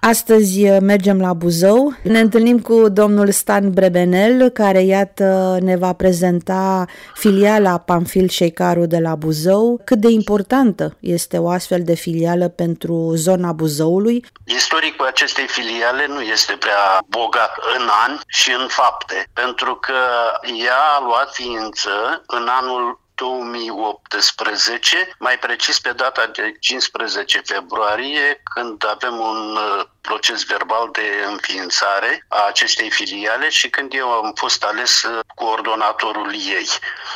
Astăzi uh, mergem la Buzău. Ne întâlnim cu domnul Stan Brebenel, care, iată, ne va prezenta filiala Pamfil Șeicaru de la Buzău. Cât de importantă este o astfel de filială pentru zona Buzăului? Istoricul acestei filiale nu este prea bogat în ani și în fapte, pentru că ea a luat ființă în anul 2018, mai precis pe data de 15 februarie, când avem un uh, proces verbal de înființare a acestei filiale și când eu am fost ales uh, coordonatorul ei.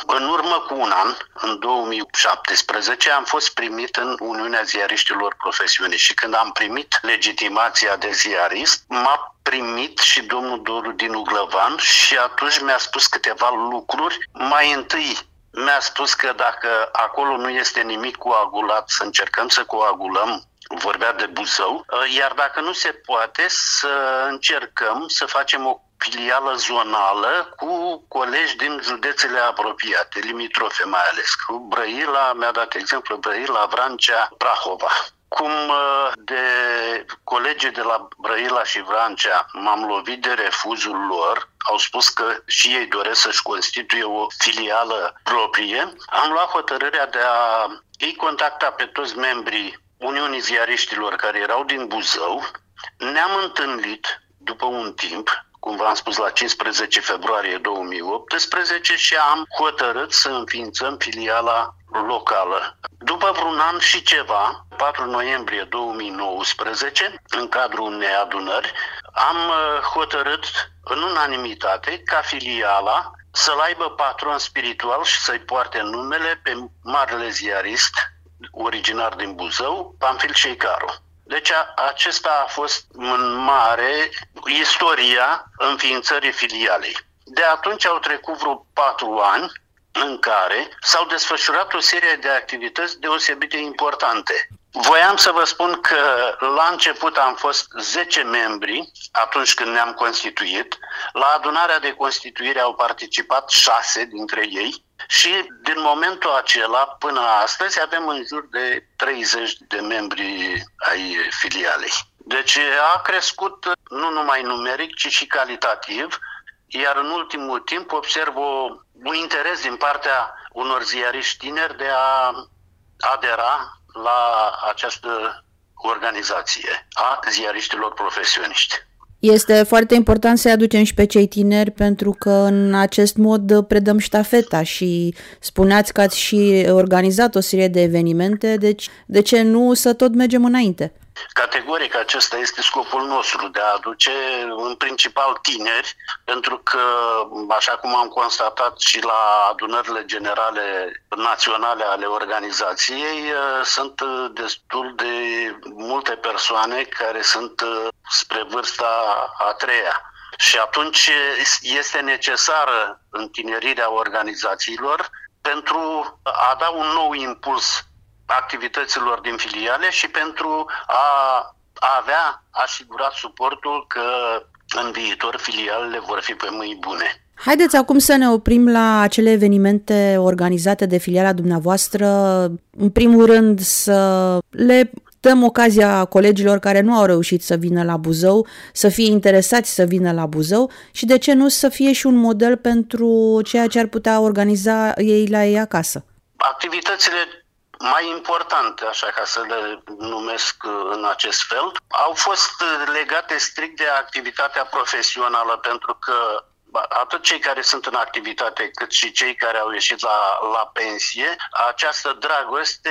În urmă cu un an, în 2017, am fost primit în Uniunea Ziariștilor Profesioniști și când am primit legitimația de ziarist, m-a primit și domnul Doru din Uglăvan și atunci mi-a spus câteva lucruri. Mai întâi mi-a spus că dacă acolo nu este nimic coagulat, să încercăm să coagulăm vorbea de Buzău, iar dacă nu se poate, să încercăm să facem o filială zonală cu colegi din județele apropiate, limitrofe mai ales, cu Brăila, mi-a dat exemplu Brăila, Vrancea, Prahova. Cum uh, de colegii de la Brăila și Vrancea m-am lovit de refuzul lor, au spus că și ei doresc să-și constituie o filială proprie, am luat hotărârea de a îi contacta pe toți membrii Uniunii Ziariștilor care erau din Buzău. Ne-am întâlnit după un timp, cum v-am spus, la 15 februarie 2018 și am hotărât să înființăm filiala locală. După vreun an și ceva, 4 noiembrie 2019, în cadrul unei adunări, am uh, hotărât în unanimitate ca filiala să-l aibă patron spiritual și să-i poarte numele pe marele ziarist originar din Buzău, Pamfil Ceicaru. Deci a, acesta a fost în mare istoria înființării filialei. De atunci au trecut vreo patru ani în care s-au desfășurat o serie de activități deosebit de importante. Voiam să vă spun că la început am fost 10 membri atunci când ne-am constituit. La adunarea de constituire au participat 6 dintre ei și din momentul acela până astăzi avem în jur de 30 de membri ai filialei. Deci a crescut nu numai numeric, ci și calitativ, iar în ultimul timp observ o, un interes din partea unor ziariști tineri de a adera la această organizație a ziariștilor profesioniști. Este foarte important să-i aducem și pe cei tineri pentru că în acest mod predăm ștafeta și spuneați că ați și organizat o serie de evenimente, deci de ce nu să tot mergem înainte? Categoric acesta este scopul nostru, de a aduce în principal tineri, pentru că, așa cum am constatat și la adunările generale naționale ale organizației, eh, sunt destul de multe persoane care sunt eh, spre vârsta a treia. Și atunci este necesară întinerirea organizațiilor pentru a da un nou impuls activităților din filiale și pentru a avea asigurat suportul că în viitor filialele vor fi pe mâini bune. Haideți acum să ne oprim la acele evenimente organizate de filiala dumneavoastră. În primul rând să le dăm ocazia colegilor care nu au reușit să vină la Buzău să fie interesați să vină la Buzău și de ce nu să fie și un model pentru ceea ce ar putea organiza ei la ei acasă. Activitățile mai importante, așa ca să le numesc uh, în acest fel, au fost uh, legate strict de activitatea profesională, pentru că atât cei care sunt în activitate, cât și cei care au ieșit la, la pensie, această dragoste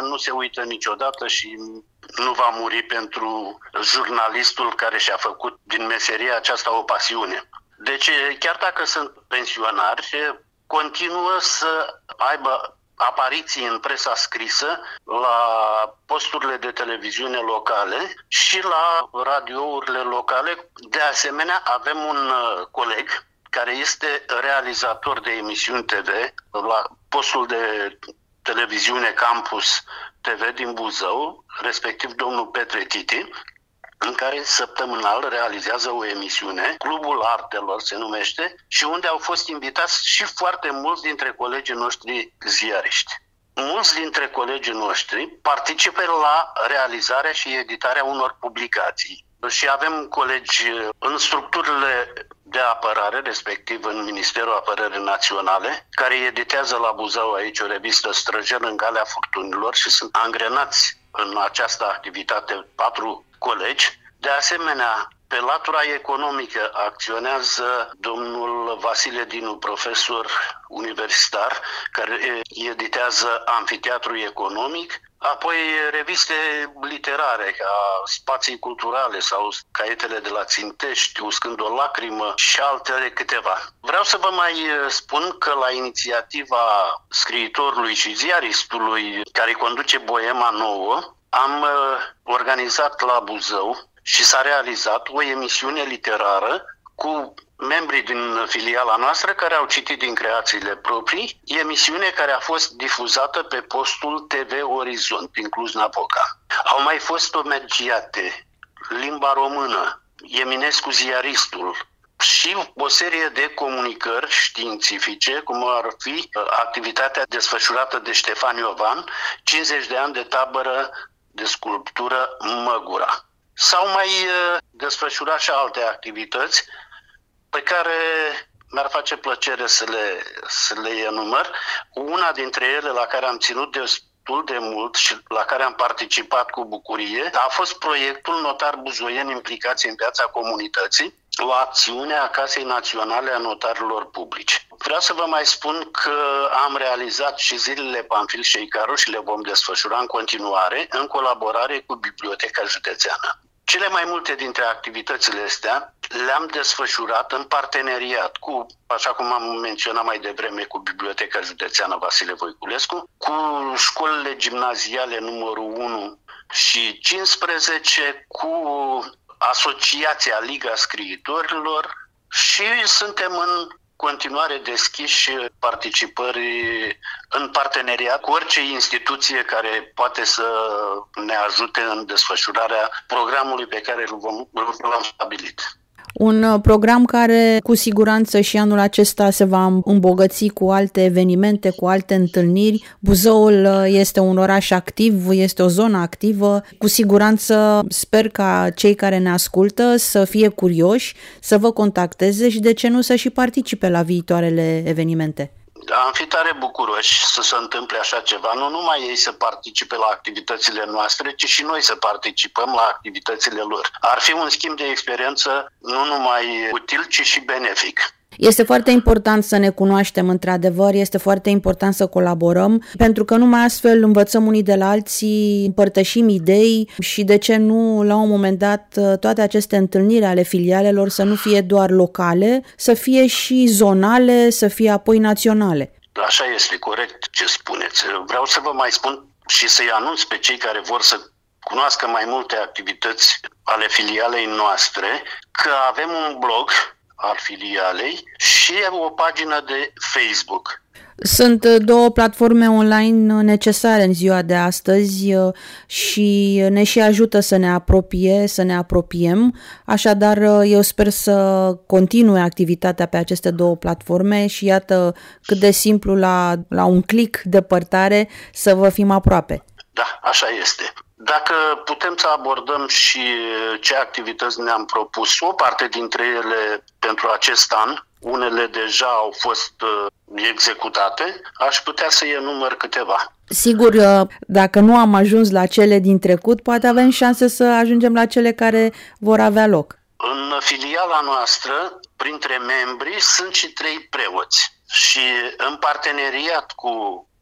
nu se uită niciodată și nu va muri pentru jurnalistul care și-a făcut din meserie aceasta o pasiune. Deci, chiar dacă sunt pensionari, continuă să aibă apariții în presa scrisă, la posturile de televiziune locale și la radiourile locale. De asemenea, avem un uh, coleg care este realizator de emisiuni TV la postul de televiziune Campus TV din Buzău, respectiv domnul Petre Titi, în care săptămânal realizează o emisiune, Clubul Artelor se numește, și unde au fost invitați și foarte mulți dintre colegii noștri ziariști. mulți dintre colegii noștri participă la realizarea și editarea unor publicații. Și avem colegi în structurile de apărare, respectiv în Ministerul Apărării Naționale, care editează la Buzău aici o revistă străjer în Galea Furtunilor și sunt angrenați în această activitate patru colegi. De asemenea, pe latura economică acționează domnul Vasile Dinu, profesor universitar, care editează Amfiteatru Economic, apoi reviste literare ca Spații Culturale sau Caietele de la Țintești, Uscând o lacrimă și altele câteva. Vreau să vă mai spun că la inițiativa scriitorului și ziaristului care conduce Boema Nouă, am organizat la Buzău și s-a realizat o emisiune literară cu membrii din filiala noastră care au citit din creațiile proprii, emisiune care a fost difuzată pe postul TV Orizont din Cluj-Napoca. Au mai fost omergiate limba română, Eminescu ziaristul, și o serie de comunicări științifice, cum ar fi uh, activitatea desfășurată de Ștefan Iovan, 50 de ani de tabără de sculptură Măgura. S-au mai uh, desfășurat și alte activități pe care mi-ar face plăcere să le, să le enumăr. Una dintre ele la care am ținut destul de mult și la care am participat cu bucurie a fost proiectul Notar Buzoieni implicați în viața comunității, o acțiune a Casei Naționale a Notarilor Publici. Vreau să vă mai spun că am realizat și zilele Panfil și Icaru și le vom desfășura în continuare în colaborare cu Biblioteca Județeană. Cele mai multe dintre activitățile astea le-am desfășurat în parteneriat cu, așa cum am menționat mai devreme, cu Biblioteca Județeană Vasile Voiculescu, cu școlile gimnaziale numărul 1 și 15, cu Asociația Liga Scriitorilor și suntem în continuare deschiși participări în parteneriat cu orice instituție care poate să ne ajute în desfășurarea programului pe care îl vom, l-am stabilit. Un uh, program care cu siguranță și anul acesta se va îmbogăți cu alte evenimente, cu alte întâlniri. Buzăul uh, este un oraș activ, este o zonă activă. Cu siguranță sper ca cei care ne ascultă să fie curioși, să vă contacteze și de ce nu să și participe la viitoarele evenimente. Am fi tare bucuroși să se întâmple așa ceva, nu numai ei să participe la activitățile noastre, ci și noi să participăm la activitățile lor. Ar fi un schimb de experiență nu numai util, ci și benefic. Este foarte important să ne cunoaștem într-adevăr, este foarte important să colaborăm, pentru că numai astfel învățăm unii de la alții, împărtășim idei și de ce nu, la un moment dat, toate aceste întâlniri ale filialelor să nu fie doar locale, să fie și zonale, să fie apoi naționale. Așa este, corect ce spuneți. Vreau să vă mai spun și să-i anunț pe cei care vor să cunoască mai multe activități ale filialei noastre că avem un blog al filialei și o pagină de Facebook. Sunt uh, două platforme online necesare în ziua de astăzi uh, și ne și ajută să ne apropie, să ne apropiem. Așadar, uh, eu sper să continue activitatea pe aceste două platforme și iată cât de simplu la, la un click depărtare să vă fim aproape. Da, așa este. Dacă putem să abordăm și ce activități ne-am propus, o parte dintre ele pentru acest an, unele deja au fost uh, executate, aș putea să enumăr câteva. Sigur, uh, dacă nu am ajuns la cele din trecut, poate avem șanse să ajungem la cele care vor avea loc. În filiala noastră, printre membri, sunt și trei preoți. Și în parteneriat cu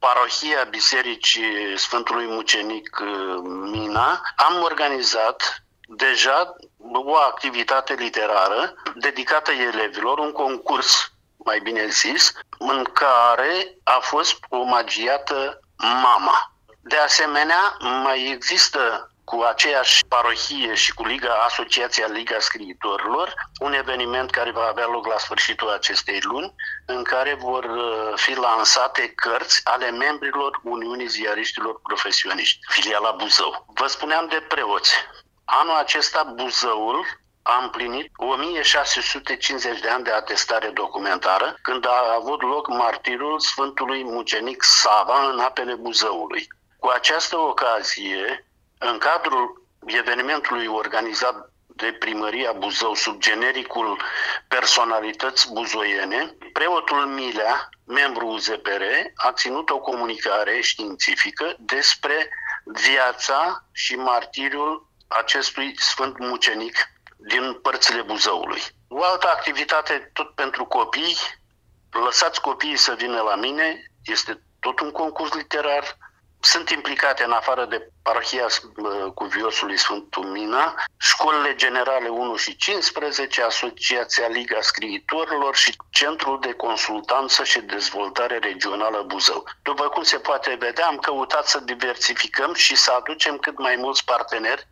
parohia Bisericii Sfântului Mucenic uh, Mina, am organizat deja o activitate literară dedicată elevilor, un concurs, mai bine zis, în care a fost omagiată mama. De asemenea, mai există cu aceeași parohie și cu Liga Asociația Liga Scriitorilor, un eveniment care va avea loc la sfârșitul acestei luni, în care vor uh, fi lansate cărți ale membrilor Uniunii Ziariștilor Profesioniști, filiala Buzău. Vă spuneam de preoți. Anul acesta Buzăul a împlinit 1650 de ani de atestare documentară, când a avut loc martirul Sfântului Mucenic Sava în apele Buzăului. Cu această ocazie, în cadrul evenimentului organizat de primăria Buzău sub genericul Personalități buzoiene, preotul Milea, membru UZPR, a ținut o comunicare științifică despre viața și martiriul acestui sfânt mucenic din părțile Buzăului. O altă activitate tot pentru copii, lăsați copiii să vină la mine, este tot un concurs literar, sunt implicate în afară de parohia Cuviosului Sfântul Mina, școlile generale 1 și 15, Asociația Liga Scriitorilor și Centrul de Consultanță și Dezvoltare Regională Buzău. După cum se poate vedea, am căutat să diversificăm și să aducem cât mai mulți parteneri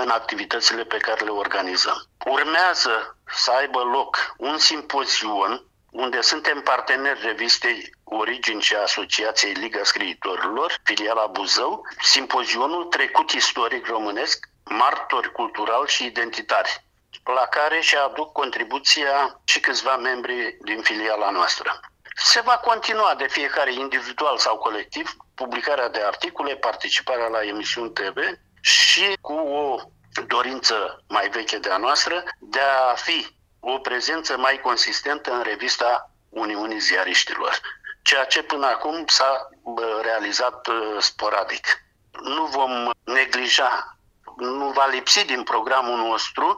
în activitățile pe care le organizăm. Urmează să aibă loc un simpozion unde suntem parteneri revistei Origini și Asociației Liga Scriitorilor, filiala Buzău, simpozionul Trecut Istoric Românesc, Martori Cultural și Identitari, la care și aduc contribuția și câțiva membri din filiala noastră. Se va continua de fiecare individual sau colectiv publicarea de articole, participarea la emisiuni TV și cu o dorință mai veche de a noastră de a fi o prezență mai consistentă în revista Uniunii Ziariștilor, ceea ce până acum s-a realizat sporadic. Nu vom neglija, nu va lipsi din programul nostru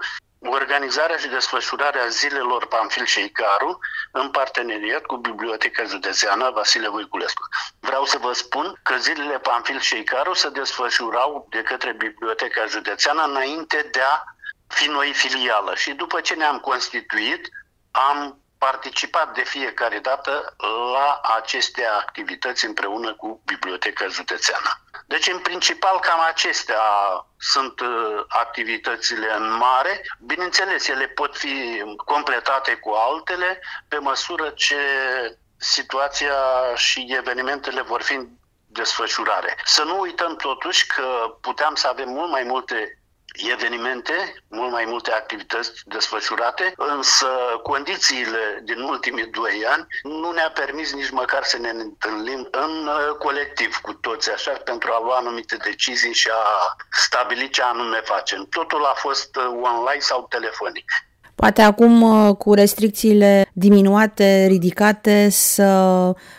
organizarea și desfășurarea zilelor Pamfil și Icaru în parteneriat cu Biblioteca Județeană Vasile Voiculescu. Vreau să vă spun că zilele Pamfil și Icaru se desfășurau de către Biblioteca Județeană înainte de a fi noi filială și după ce ne-am constituit, am participat de fiecare dată la aceste activități împreună cu Biblioteca Județeană. Deci, în principal, cam acestea sunt uh, activitățile în mare. Bineînțeles, ele pot fi completate cu altele pe măsură ce situația și evenimentele vor fi în desfășurare. Să nu uităm totuși că puteam să avem mult mai multe evenimente, mult mai multe activități desfășurate, însă condițiile din ultimii doi ani nu ne-a permis nici măcar să ne întâlnim în uh, colectiv cu toți, așa, pentru a lua anumite decizii și a stabili ce anume facem. Totul a fost uh, online sau telefonic. Poate acum, uh, cu restricțiile diminuate, ridicate, să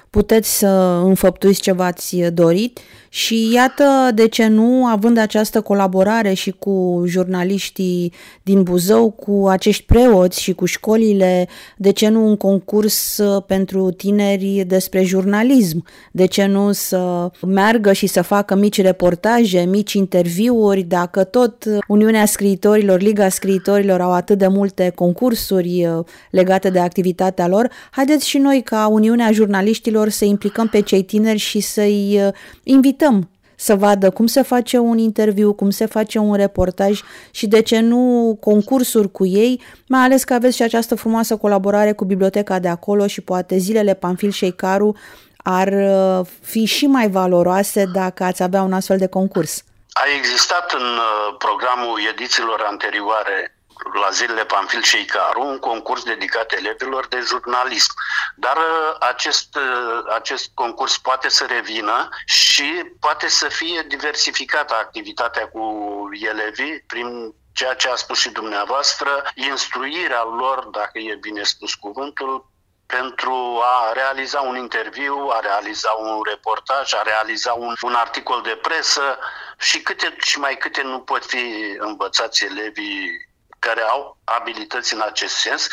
puteți să înfăptuiți ce v-ați dorit și iată de ce nu, având această colaborare și cu jurnaliștii din Buzău, cu acești preoți și cu școlile, de ce nu un concurs pentru tineri despre jurnalism? De ce nu să meargă și să facă mici reportaje, mici interviuri, dacă tot Uniunea Scriitorilor, Liga Scriitorilor au atât de multe concursuri uh, legate de activitatea lor, haideți și noi ca Uniunea Jurnaliștilor să implicăm pe cei tineri și să-i uh, invităm invităm să vadă cum se face un interviu, cum se face un reportaj și de ce nu concursuri cu ei, mai ales că aveți și această frumoasă colaborare cu biblioteca de acolo și poate zilele Panfil și Icaru ar uh, fi și mai valoroase dacă ați avea un astfel de concurs. A existat în uh, programul edițiilor anterioare la zilele Panfil și Icaru, un concurs dedicat elevilor de jurnalism. Dar uh, acest, uh, acest concurs poate să revină și poate să fie diversificată activitatea cu elevii prin ceea ce a spus și dumneavoastră, instruirea lor, dacă e bine spus cuvântul, pentru a realiza un interviu, a realiza un reportaj, a realiza un, un articol de presă și câte și mai câte nu pot fi învățați elevii care au abilități în acest sens,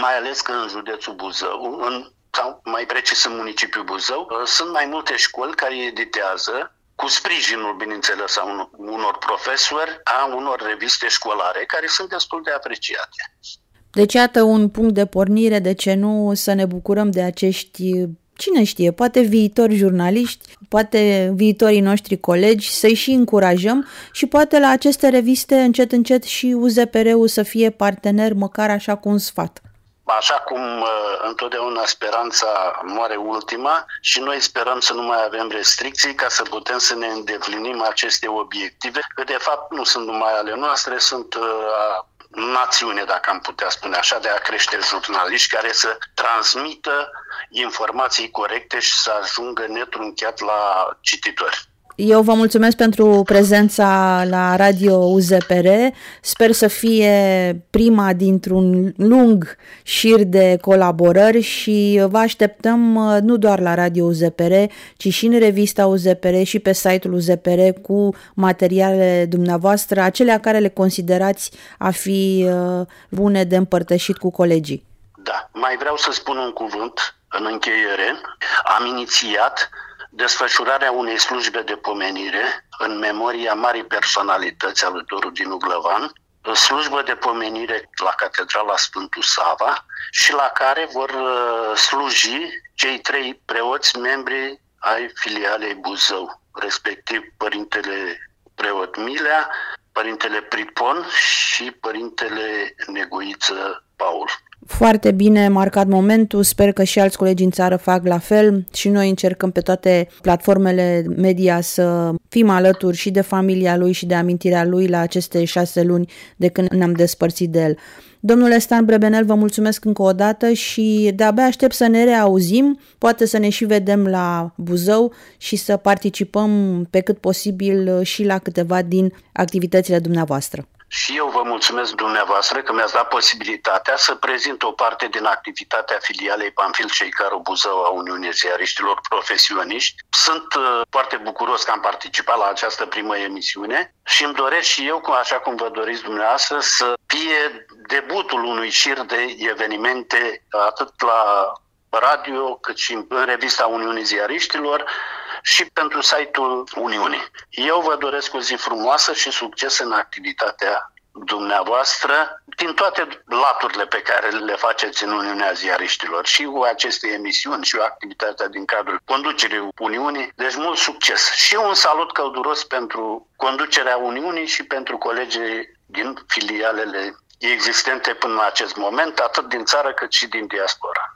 mai ales că în județul Buzău, în, sau mai precis în municipiul Buzău, uh, sunt mai multe școli care editează cu sprijinul, bineînțeles, a unor profesori, a unor reviste școlare, care sunt destul de apreciate. Deci, iată un punct de pornire, de ce nu să ne bucurăm de acești cine știe, poate viitori jurnaliști, poate viitorii noștri colegi, să-i și încurajăm și poate la aceste reviste încet încet și UZPR-ul să fie partener măcar așa cu un sfat. Așa cum uh, întotdeauna speranța moare ultima și noi sperăm să nu mai avem restricții ca să putem să ne îndeplinim aceste obiective, că de fapt nu sunt numai ale noastre, sunt uh, națiune, dacă am putea spune așa, de a crește jurnaliști care să transmită informații corecte și să ajungă netrunchiat la cititori. Eu vă mulțumesc pentru prezența la Radio UZPR. Sper să fie prima dintr-un lung șir de colaborări și vă așteptăm uh, nu doar la Radio UZPR, ci și în revista UZPR și pe site-ul UZPR cu materialele dumneavoastră, acelea care le considerați a fi uh, bune de împărtășit cu colegii. Da, mai vreau să spun un cuvânt în încheiere. Am inițiat desfășurarea unei slujbe de pomenire în memoria marii personalități a lui Doru din Uglăvan, slujbă de pomenire la Catedrala Sfântul Sava și la care vor uh, sluji cei trei preoți membri ai filialei Buzău, respectiv Părintele Preot Milea, Părintele Pripon și Părintele Neguiță Paul. Foarte bine marcat momentul, sper că și alți colegi în țară fac la fel și noi încercăm pe toate platformele media să fim alături și de familia lui și de amintirea lui la aceste șase luni de când ne-am despărțit de el. Domnule Stan Brebenel, vă mulțumesc încă o dată și de-abia aștept să ne reauzim, poate să ne și vedem la Buzău și să participăm pe cât posibil și la câteva din activitățile dumneavoastră. Și eu vă mulțumesc dumneavoastră că mi-ați dat posibilitatea să prezint o parte din activitatea filialei Panfil Ceicaru Buzău a Uniunii Ziariștilor Profesioniști. Sunt uh, foarte bucuros că am participat la această primă emisiune și îmi doresc și eu, așa cum vă doriți dumneavoastră, să fie debutul unui șir de evenimente atât la radio cât și în revista Uniunii Ziariștilor și pentru site-ul Uniunii. Eu vă doresc o zi frumoasă și succes în activitatea dumneavoastră din toate laturile pe care le faceți în Uniunea Ziariștilor și cu aceste emisiuni și cu activitatea din cadrul conducerii Uniunii. Deci mult succes și un salut călduros pentru conducerea Uniunii și pentru colegii din filialele existente până în acest moment, atât din țară cât și din diaspora.